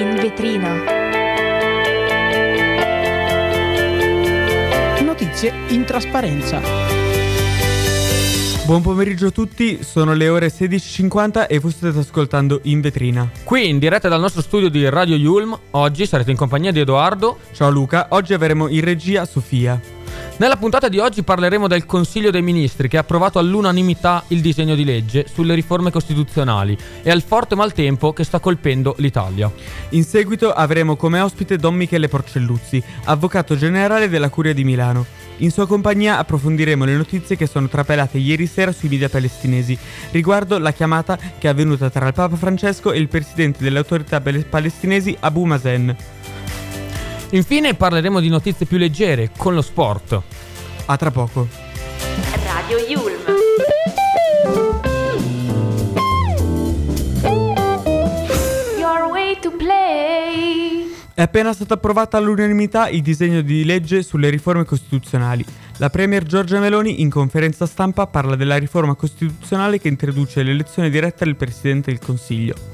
In vetrina. Notizie in trasparenza. Buon pomeriggio a tutti, sono le ore 16.50 e voi state ascoltando In Vetrina. Qui in diretta dal nostro studio di Radio Yulm, oggi sarete in compagnia di Edoardo. Ciao Luca, oggi avremo in regia Sofia. Nella puntata di oggi parleremo del Consiglio dei Ministri che ha approvato all'unanimità il disegno di legge sulle riforme costituzionali e al forte maltempo che sta colpendo l'Italia. In seguito avremo come ospite Don Michele Porcelluzzi, avvocato generale della Curia di Milano. In sua compagnia approfondiremo le notizie che sono trapelate ieri sera sui media palestinesi riguardo la chiamata che è avvenuta tra il Papa Francesco e il presidente delle autorità palestinesi Abu Mazen. Infine parleremo di notizie più leggere con lo sport. A tra poco. Radio Yulm. Your way to play. È appena stato approvato all'unanimità il disegno di legge sulle riforme costituzionali. La Premier Giorgia Meloni in conferenza stampa parla della riforma costituzionale che introduce l'elezione diretta del Presidente del Consiglio.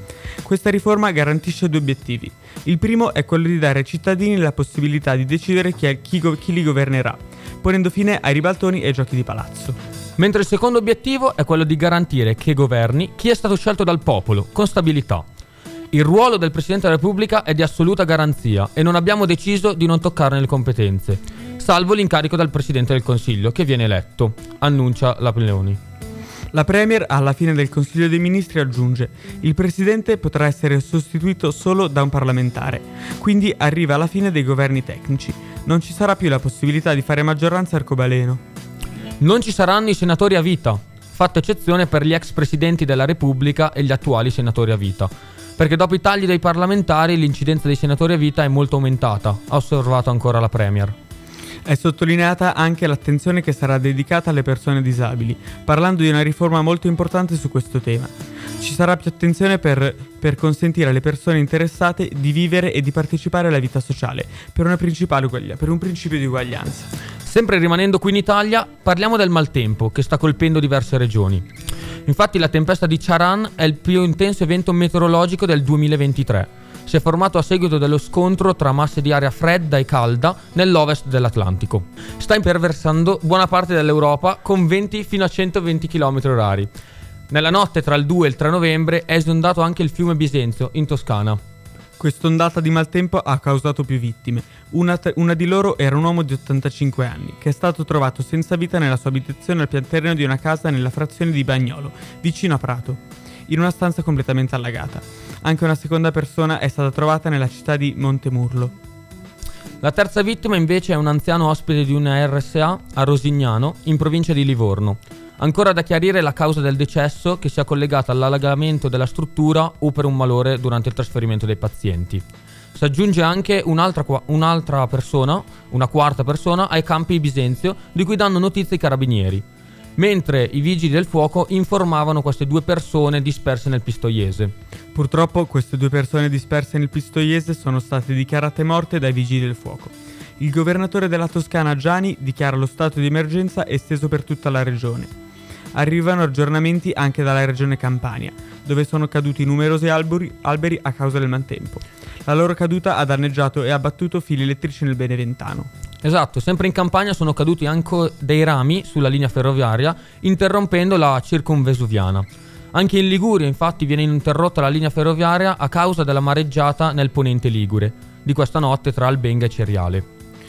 Questa riforma garantisce due obiettivi. Il primo è quello di dare ai cittadini la possibilità di decidere chi, è, chi, chi li governerà, ponendo fine ai ribaltoni e ai giochi di palazzo. Mentre il secondo obiettivo è quello di garantire che governi chi è stato scelto dal popolo, con stabilità. Il ruolo del Presidente della Repubblica è di assoluta garanzia e non abbiamo deciso di non toccarne le competenze, salvo l'incarico dal Presidente del Consiglio che viene eletto, annuncia la Meloni. La Premier alla fine del Consiglio dei Ministri aggiunge il Presidente potrà essere sostituito solo da un parlamentare, quindi arriva alla fine dei governi tecnici. Non ci sarà più la possibilità di fare maggioranza arcobaleno. Non ci saranno i senatori a vita, fatta eccezione per gli ex presidenti della Repubblica e gli attuali senatori a vita. Perché dopo i tagli dei parlamentari l'incidenza dei senatori a vita è molto aumentata, ha osservato ancora la Premier. È sottolineata anche l'attenzione che sarà dedicata alle persone disabili, parlando di una riforma molto importante su questo tema. Ci sarà più attenzione per, per consentire alle persone interessate di vivere e di partecipare alla vita sociale, per, per un principio di uguaglianza. Sempre rimanendo qui in Italia, parliamo del maltempo che sta colpendo diverse regioni. Infatti la tempesta di Charan è il più intenso evento meteorologico del 2023 si è formato a seguito dello scontro tra masse di aria fredda e calda nell'ovest dell'Atlantico. Sta imperversando buona parte dell'Europa con venti fino a 120 km h Nella notte tra il 2 e il 3 novembre è esondato anche il fiume Bisenzio in Toscana. Quest'ondata di maltempo ha causato più vittime. Una, t- una, di loro era un uomo di 85 anni, che è stato trovato senza vita nella sua abitazione al pianterreno di una casa nella frazione di Bagnolo, vicino a Prato, in una stanza completamente allagata. Anche una seconda persona è stata trovata nella città di Montemurlo. La terza vittima invece è un anziano ospite di una RSA a Rosignano, in provincia di Livorno. Ancora da chiarire la causa del decesso che sia collegata all'allagamento della struttura o per un malore durante il trasferimento dei pazienti. Si aggiunge anche un'altra, un'altra persona, una quarta persona, ai campi Bisenzio, di cui danno notizie i carabinieri, mentre i vigili del fuoco informavano queste due persone disperse nel Pistoiese. Purtroppo queste due persone disperse nel Pistoiese sono state dichiarate morte dai vigili del fuoco. Il governatore della Toscana Gianni dichiara lo stato di emergenza esteso per tutta la regione arrivano aggiornamenti anche dalla regione Campania, dove sono caduti numerosi alberi, alberi a causa del maltempo. La loro caduta ha danneggiato e abbattuto fili elettrici nel Beneventano. Esatto, sempre in Campania sono caduti anche dei rami sulla linea ferroviaria, interrompendo la circumvesuviana. Anche in Liguria, infatti, viene interrotta la linea ferroviaria a causa della mareggiata nel ponente Ligure, di questa notte tra Albenga e Ceriale.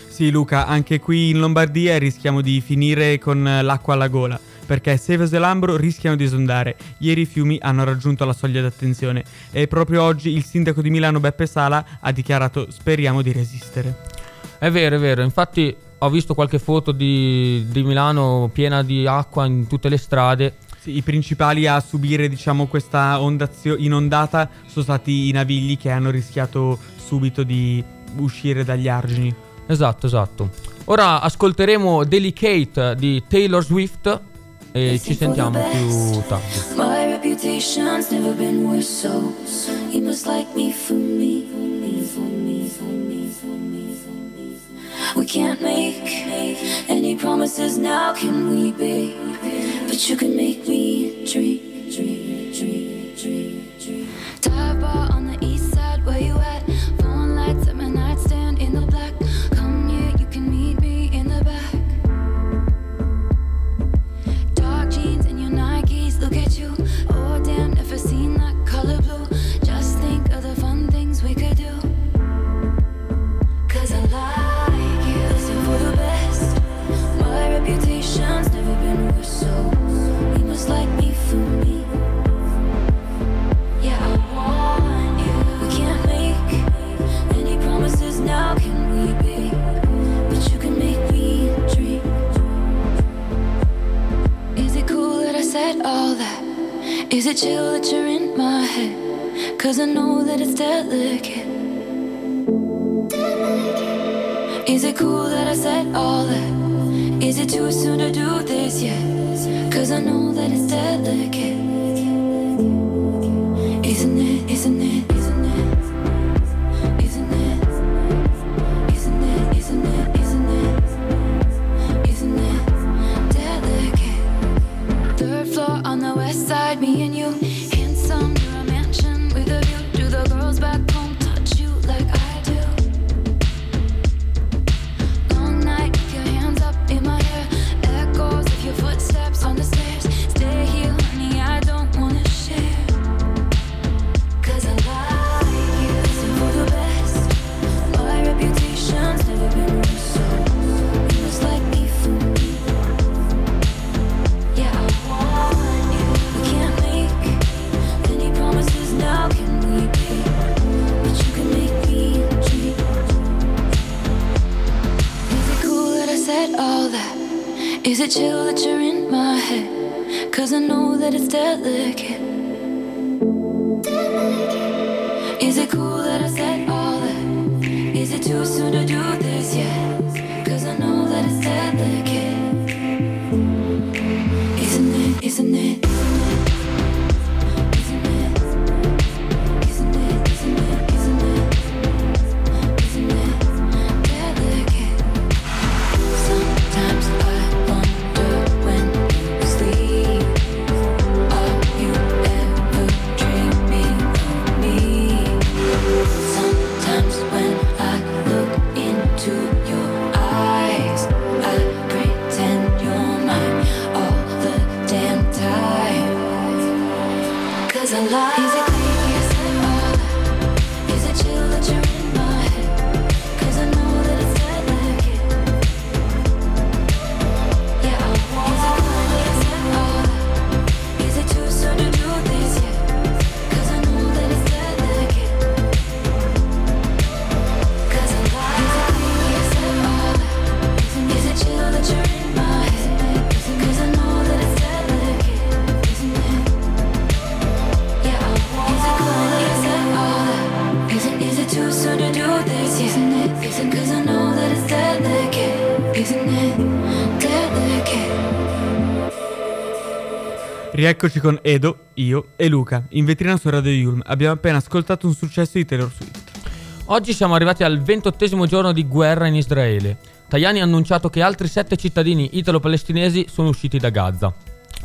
Sì, Luca, anche qui in Lombardia rischiamo di finire con l'acqua alla gola perché Seves e Lambro rischiano di esondare. Ieri i fiumi hanno raggiunto la soglia d'attenzione e proprio oggi il sindaco di Milano Beppe Sala ha dichiarato speriamo di resistere. È vero, è vero, infatti ho visto qualche foto di, di Milano piena di acqua in tutte le strade. Sì, I principali a subire diciamo, questa ondazio- inondata sono stati i navigli che hanno rischiato subito di uscire dagli argini. Esatto, esatto. Ora ascolteremo Delicate di Taylor Swift e ci sentiamo più tardi. My reputation's never been worse, so you must like me for me. We can't make any promises now, can we, babe? But you can make me dream, dream, dream, dream, dream. Dive bar on the east side, where you at? Cool that I said all that? Is it too soon to do this yet? Cause I know that it's delicate. Isn't it, isn't it, isn't it? Isn't it? Isn't it, isn't it, isn't it? Isn't it? Third floor on the west side, me and head? Cause I know that it's delicate. Is it cool that I said all that? Is it too soon to do this yet? Cause I know that it's delicate. Isn't it, isn't it? alive Rieccoci con Edo, io e Luca, in vetrina su Radio Yulm. Abbiamo appena ascoltato un successo di Taylor Swift. Oggi siamo arrivati al ventottesimo giorno di guerra in Israele. Tajani ha annunciato che altri sette cittadini italo-palestinesi sono usciti da Gaza.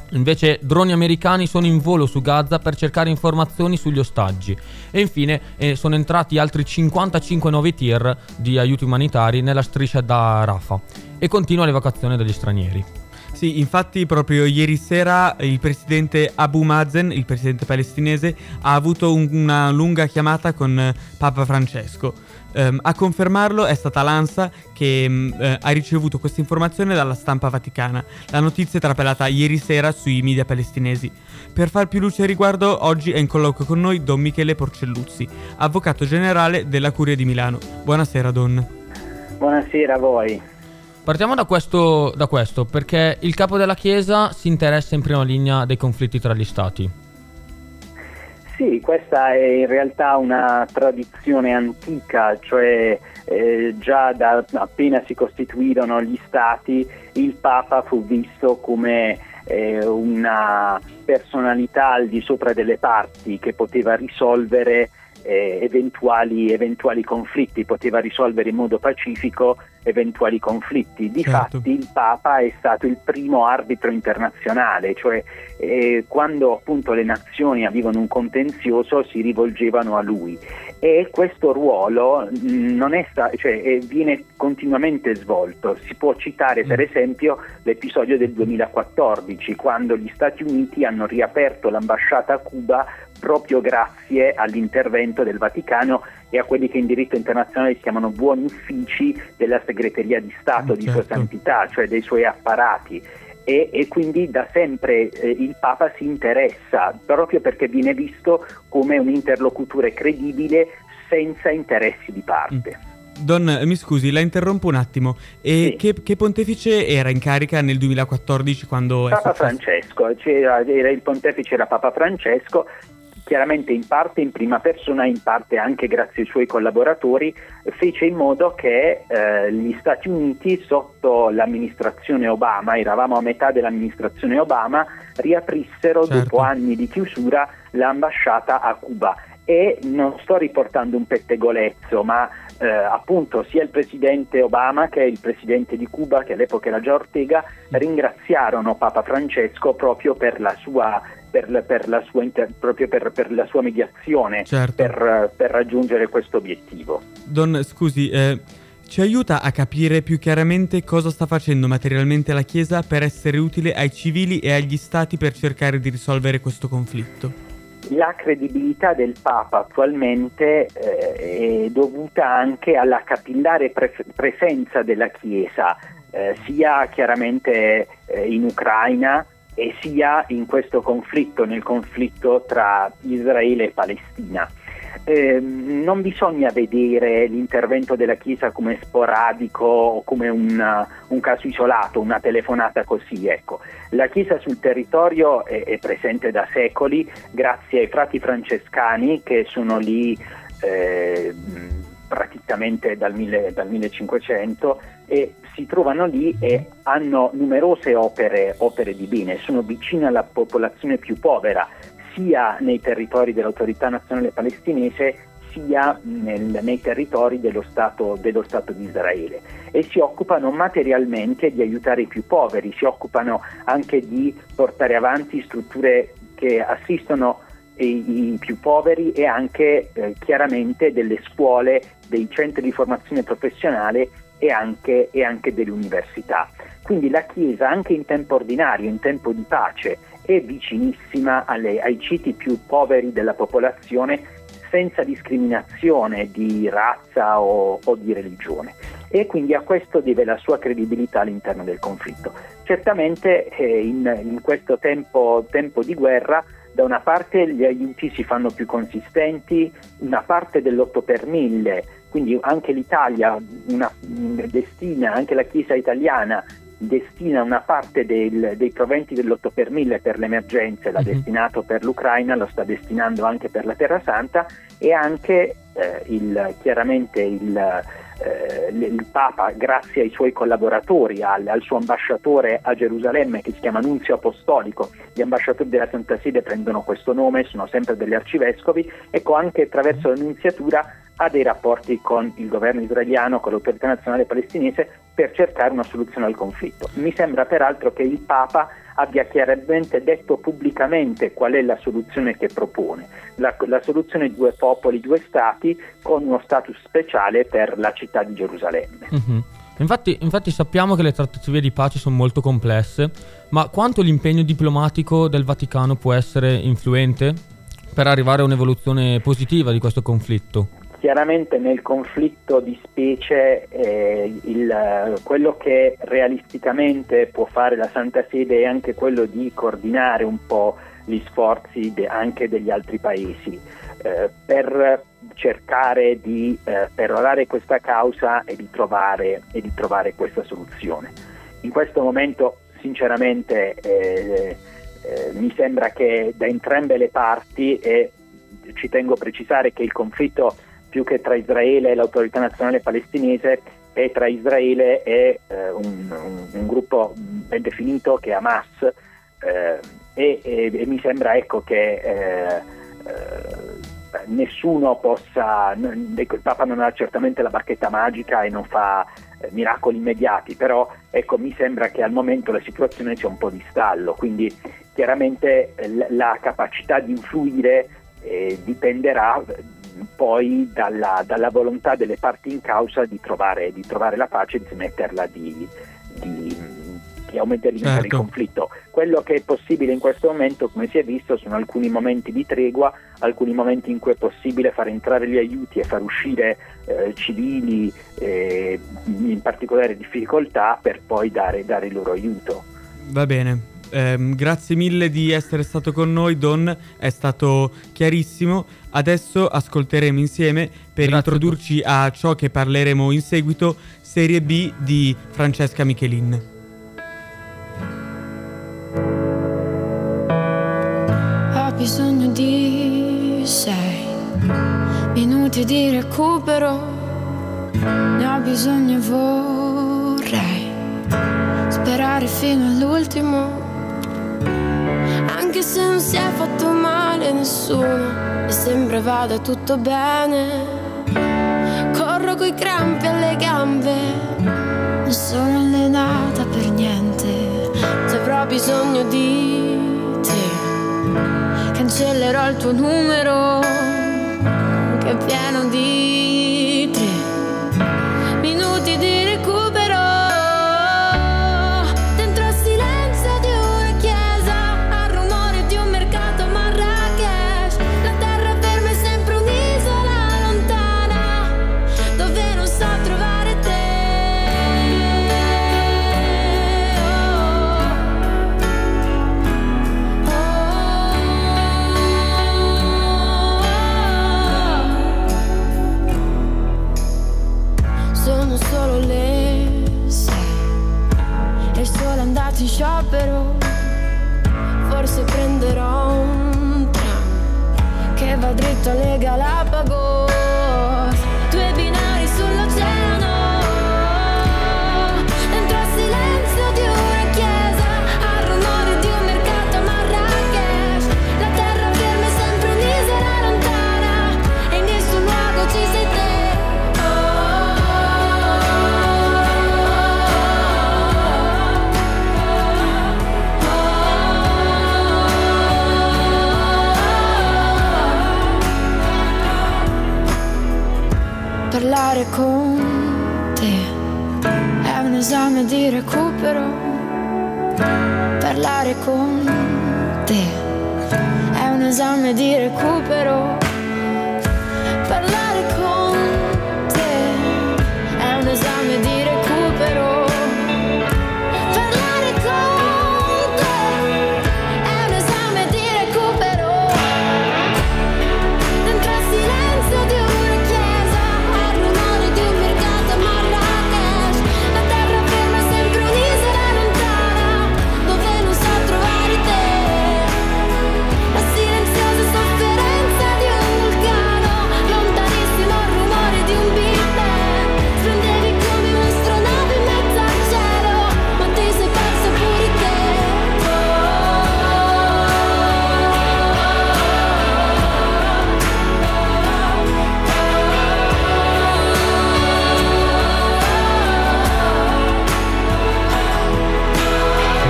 Invece droni americani sono in volo su Gaza per cercare informazioni sugli ostaggi. E infine eh, sono entrati altri 55 nuovi tir di aiuti umanitari nella striscia da Rafah. E continua l'evacuazione degli stranieri. Sì, infatti proprio ieri sera il presidente Abu Mazen, il presidente palestinese, ha avuto un- una lunga chiamata con eh, Papa Francesco. Ehm, a confermarlo è stata l'ANSA che mm, eh, ha ricevuto questa informazione dalla stampa vaticana. La notizia è trapelata ieri sera sui media palestinesi. Per far più luce al riguardo, oggi è in colloquio con noi Don Michele Porcelluzzi, avvocato generale della Curia di Milano. Buonasera Don. Buonasera a voi. Partiamo da questo, da questo, perché il capo della Chiesa si interessa in prima linea dei conflitti tra gli stati. Sì, questa è in realtà una tradizione antica, cioè eh, già da appena si costituirono gli stati il Papa fu visto come eh, una personalità al di sopra delle parti che poteva risolvere eh, eventuali, eventuali conflitti, poteva risolvere in modo pacifico eventuali conflitti. Certo. Difatti il Papa è stato il primo arbitro internazionale, cioè eh, quando appunto le nazioni avevano un contenzioso si rivolgevano a lui e questo ruolo mh, non è sta- cioè, viene continuamente svolto. Si può citare per esempio l'episodio del 2014 quando gli Stati Uniti hanno riaperto l'ambasciata a Cuba proprio grazie all'intervento del Vaticano e a quelli che in diritto internazionale si chiamano buoni uffici della segreteria di Stato, Mm, di Sua certo. Santità, cioè dei suoi apparati. E, e quindi da sempre eh, il Papa si interessa proprio perché viene visto come un interlocutore credibile senza interessi di parte. Don, eh, mi scusi, la interrompo un attimo. E Sì. che, che pontefice era in carica nel 2014 quando Papa? Francesco, era il pontefice era Papa Francesco, chiaramente in parte in prima persona, in parte anche grazie ai suoi collaboratori, fece in modo che eh, gli Stati Uniti sotto l'amministrazione Obama, eravamo a metà dell'amministrazione Obama, riaprissero Certo. dopo anni di chiusura l'ambasciata a Cuba. E non sto riportando un pettegolezzo, ma eh, appunto sia il presidente Obama che il presidente di Cuba, che all'epoca era già Ortega, ringraziarono Papa Francesco proprio per la sua, per la- per la sua inter- proprio per- per la sua mediazione Certo. per, per raggiungere questo obiettivo. Don, scusi, eh, ci aiuta a capire più chiaramente cosa sta facendo materialmente la Chiesa per essere utile ai civili e agli stati per cercare di risolvere questo conflitto? La credibilità del Papa attualmente eh, è dovuta anche alla capillare pre- presenza della Chiesa, eh, sia chiaramente eh, in Ucraina e sia in questo conflitto, nel conflitto tra Israele e Palestina. Eh, non bisogna vedere l'intervento della Chiesa come sporadico o come un, un caso isolato, una telefonata così. Ecco. La Chiesa sul territorio è, è presente da secoli grazie ai frati francescani che sono lì eh, praticamente dal, mille- dal 1500 e si trovano lì e hanno numerose opere, opere di bene, sono vicine alla popolazione più povera sia nei territori dell'autorità nazionale palestinese sia nel- nei territori dello Stato, dello Stato di Israele. E si occupano materialmente di aiutare i più poveri, si occupano anche di portare avanti strutture che assistono i, i più poveri e anche eh, chiaramente delle scuole, dei centri di formazione professionale e anche, e anche delle università. Quindi la Chiesa anche in tempo ordinario, in tempo di pace, è vicinissima alle- ai citi più poveri della popolazione senza discriminazione di razza o, o di religione e quindi a questo deve la sua credibilità all'interno del conflitto. Certamente eh, in, in questo tempo, tempo di guerra da una parte gli aiuti si fanno più consistenti, una parte dell'8 per 1000, quindi anche l'Italia una, destina, anche la Chiesa italiana destina una parte del- dei proventi dell'8 per 1000 per le emergenze, l'ha Mhm. destinato per l'Ucraina, lo sta destinando anche per la Terra Santa e anche eh, il- chiaramente il, eh, il Papa, grazie ai suoi collaboratori, al, al suo ambasciatore a Gerusalemme che si chiama Nunzio Apostolico, gli ambasciatori della Santa Sede prendono questo nome, sono sempre degli arcivescovi, ecco anche attraverso la nunziatura ha dei rapporti con il governo israeliano, con l'autorità nazionale palestinese per cercare una soluzione al conflitto. Mi sembra peraltro che il Papa abbia chiaramente detto pubblicamente qual è la soluzione che propone, la, la soluzione due popoli, due stati con uno status speciale per la città di Gerusalemme. Mhm. Infatti, infatti sappiamo che le trattative di pace sono molto complesse, ma quanto l'impegno diplomatico del Vaticano può essere influente per arrivare a un'evoluzione positiva di questo conflitto? Chiaramente nel conflitto di specie eh, il- quello che realisticamente può fare la Santa Sede è anche quello di coordinare un po' gli sforzi de- anche degli altri paesi eh, per cercare di eh, perorare questa causa e di, trovare, e di trovare questa soluzione. In questo momento sinceramente eh, eh, mi sembra che da entrambe le parti e ci tengo a precisare che il conflitto più che tra Israele e l'autorità nazionale palestinese è tra Israele e eh, un, un- un gruppo ben definito che è Hamas. Eh, e, e- e mi sembra ecco che eh, eh, nessuno possa, ecco, il Papa non ha certamente la bacchetta magica e non fa eh, miracoli immediati, però ecco, mi sembra che al momento la situazione sia un po' di stallo, quindi chiaramente la capacità di influire eh, dipenderà poi dalla, dalla volontà delle parti in causa di trovare, di trovare la pace e di smetterla di, di, di aumentare il Certo. conflitto. Quello che è possibile in questo momento, come si è visto, sono alcuni momenti di tregua, alcuni momenti in cui è possibile far entrare gli aiuti e far uscire eh, civili, eh, in particolare difficoltà, per poi dare, dare il loro aiuto. Va bene. Ehm, grazie mille di essere stato con noi, Don, è stato chiarissimo. Adesso ascolteremo insieme per Grazie a introdurci a ciò che parleremo in seguito, Serie B di Francesca Michelin. Ho bisogno di sei minuti di recupero. Ne ho bisogno e vorrei sperare fino all'ultimo. Anche se non si è fatto male nessuno e sembra vada tutto bene. Corro coi crampi alle gambe, non sono allenata per niente. Avrò bisogno di te cancellerò il tuo numero che è pieno di sciopero. Forse prenderò un tram che va dritto alle Galapagos. Parlare con te è un esame di recupero. Parlare con te è un esame di recupero.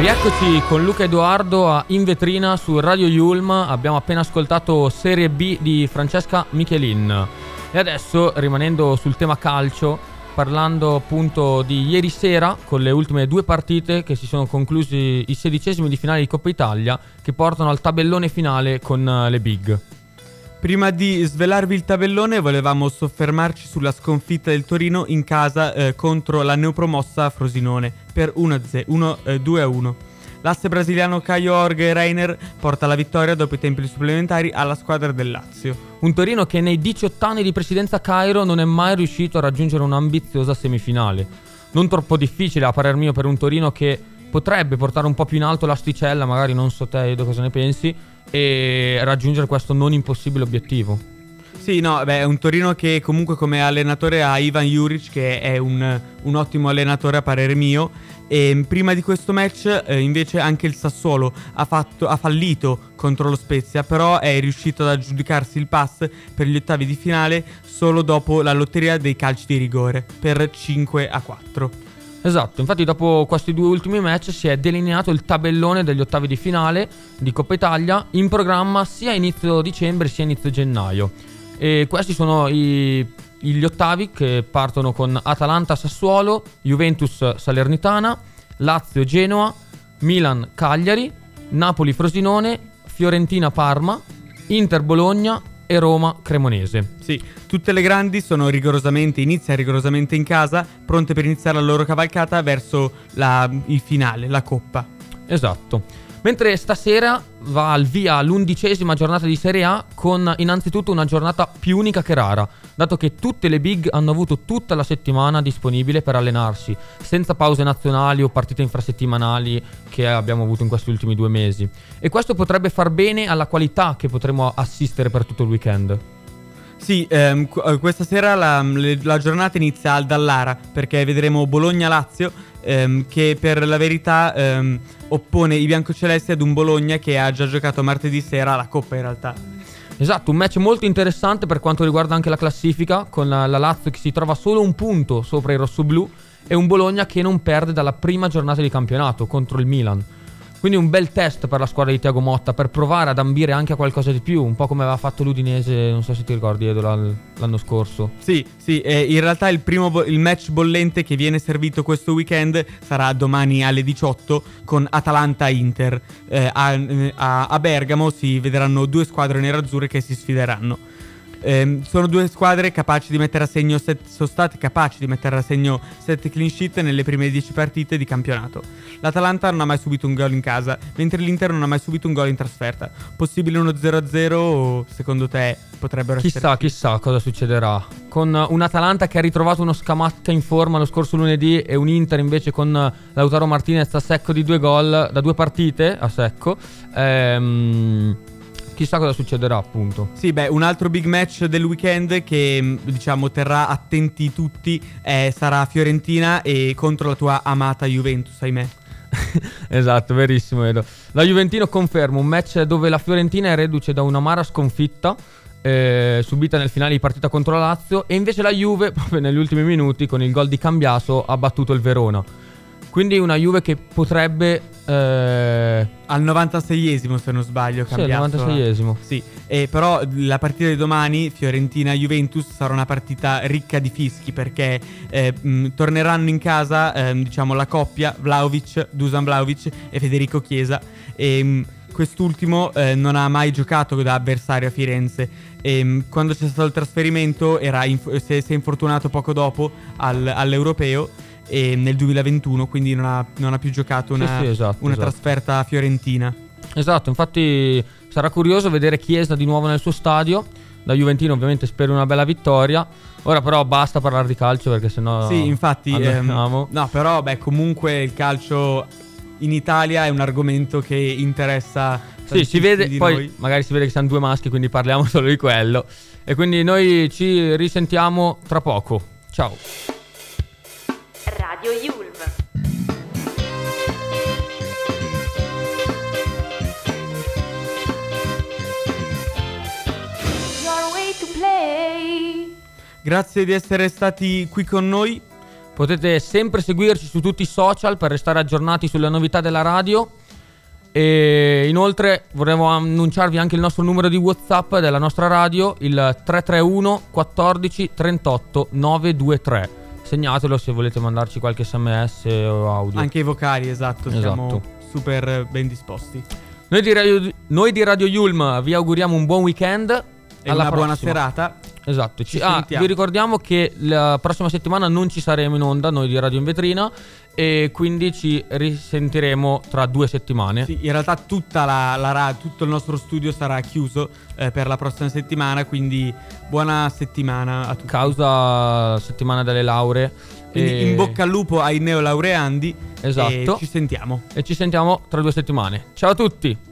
Rieccoci con Luca Edoardo a In Vetrina su Radio Yulm. Abbiamo appena ascoltato Serie B di Francesca Michelin. E adesso, rimanendo sul tema calcio, parlando appunto di ieri sera, con le ultime due partite che si sono conclusi i sedicesimi di finale di Coppa Italia, che portano al tabellone finale con eh, le big. Prima di svelarvi il tabellone volevamo soffermarci sulla sconfitta del Torino in casa eh, contro la neopromossa Frosinone per 1-2 1, eh, 2-1. L'asse brasiliano Caio Orge Reiner porta la vittoria dopo i tempi supplementari alla squadra del Lazio. Un Torino che nei 18 anni di presidenza Cairo non è mai riuscito a raggiungere un'ambiziosa semifinale. Non troppo difficile a parer mio per un Torino che potrebbe portare un po' più in alto l'asticella, magari non so te Edo cosa ne pensi, e raggiungere questo non impossibile obiettivo. Sì, no, beh, è un Torino che comunque come allenatore ha Ivan Juric, che è un, un ottimo allenatore a parere mio. E prima di questo match, eh, invece, anche il Sassuolo ha, fatto- ha fallito contro lo Spezia, però è riuscito ad aggiudicarsi il pass per gli ottavi di finale solo dopo la lotteria dei calci di rigore per 5 a 4. Esatto, infatti dopo questi due ultimi match si è delineato il tabellone degli ottavi di finale di Coppa Italia in programma sia inizio dicembre sia inizio gennaio. E questi sono i- gli ottavi che partono con Atalanta Sassuolo, Juventus Salernitana, Lazio Genoa, Milan Cagliari, Napoli Frosinone, Fiorentina Parma, Inter Bologna e Roma Cremonese. Sì, tutte le grandi sono rigorosamente, iniziano rigorosamente in casa, pronte per iniziare la loro cavalcata verso la- il finale, la Coppa. Esatto. Mentre stasera va al via l'undicesima giornata di Serie A con innanzitutto una giornata più unica che rara, dato che tutte le big hanno avuto tutta la settimana disponibile per allenarsi, senza pause nazionali o partite infrasettimanali che abbiamo avuto in questi ultimi due mesi. E questo potrebbe far bene alla qualità che potremo assistere per tutto il weekend. Sì, ehm, qu- eh, questa sera la, la giornata inizia al Dallara perché vedremo Bologna-Lazio ehm, che per la verità ehm, oppone i biancocelesti ad un Bologna che ha già giocato martedì sera la Coppa in realtà. Esatto, un match molto interessante per quanto riguarda anche la classifica, con la, la Lazio che si trova solo un punto sopra i rossoblù e un Bologna che non perde dalla prima giornata di campionato contro il Milan. Quindi un bel test per la squadra di Tiago Motta per provare ad ambire anche a qualcosa di più, un po' come aveva fatto l'Udinese, non so se ti ricordi Edo l'anno scorso. Sì, sì, eh, in realtà il primo bo- il match bollente che viene servito questo weekend sarà domani alle 18 con Atalanta-Inter. Eh, a, a- a Bergamo si vedranno due squadre nerazzurre che si sfideranno. Ehm, sono due squadre capaci di mettere a segno set- sono state capaci di mettere a segno 7 clean sheet nelle prime 10 partite di campionato. L'Atalanta non ha mai subito un gol in casa, mentre l'Inter non ha mai subito un gol in trasferta. Possibile uno 0-0 o secondo te potrebbero Chissà, essere chissà cosa succederà. Con uh, un Atalanta che ha ritrovato uno Scamacca in forma lo scorso lunedì e un Inter invece con Lautaro Martinez a secco di due gol da due partite a secco. Ehm, chissà cosa succederà appunto. Sì, beh, un altro big match del weekend che mh, diciamo terrà attenti tutti eh, sarà Fiorentina e contro la tua amata Juventus, ahimè. esatto, verissimo Edo. La Juventino conferma un match dove la Fiorentina è reduce da un'amara sconfitta eh, subita nel finale di partita contro la Lazio e invece la Juve proprio negli ultimi minuti con il gol di Cambiaso ha battuto il Verona. Quindi una Juve che potrebbe eh, Al 96esimo se non sbaglio, Sì, al cambiato. 96esimo. Sì, e però la partita di domani, Fiorentina-Juventus, sarà una partita ricca di fischi perché eh, mh, torneranno in casa, ehm, diciamo, la coppia Vlaovic, Dusan Vlaovic e Federico Chiesa. E mh, quest'ultimo eh, non ha mai giocato da avversario a Firenze. E, mh, quando c'è stato il trasferimento era inf- si, è, si è infortunato poco dopo al- all'Europeo. E nel 2021 quindi non ha, non ha più giocato Sì, una, sì, esatto, una esatto. trasferta fiorentina. Esatto, infatti sarà curioso vedere Chiesa di nuovo nel suo stadio. Da Juventino ovviamente spero una bella vittoria. Ora però basta parlare di calcio perché sennò Sì, infatti. ehm, no, però, beh, comunque il calcio in Italia è un argomento che interessa. Sì, si vede, poi noi. magari si vede che siamo due maschi, quindi parliamo solo di quello. E quindi noi ci risentiamo tra poco. Ciao. Grazie di essere stati qui con noi. Potete sempre seguirci su tutti i social per restare aggiornati sulle novità della radio. E inoltre vorremmo annunciarvi anche il nostro numero di WhatsApp della nostra radio, il 331 14 38 923. Segnatelo se volete mandarci qualche sms o audio. Anche i vocali, esatto. Esatto. Siamo super ben disposti. Noi di Radio, noi di Radio Yulm vi auguriamo un buon weekend. E Alla una buona prossima. serata. Esatto, ci- ah, vi ricordiamo che la prossima settimana non ci saremo in onda noi di Radio in Vetrina e quindi ci risentiremo tra due settimane. Sì, in realtà tutta la, la tutto il nostro studio sarà chiuso eh, per la prossima settimana. Quindi buona settimana a tutti. Causa settimana delle lauree. Quindi e... in bocca al lupo ai neolaureandi. Esatto. E ci sentiamo. E ci sentiamo tra due settimane. Ciao a tutti!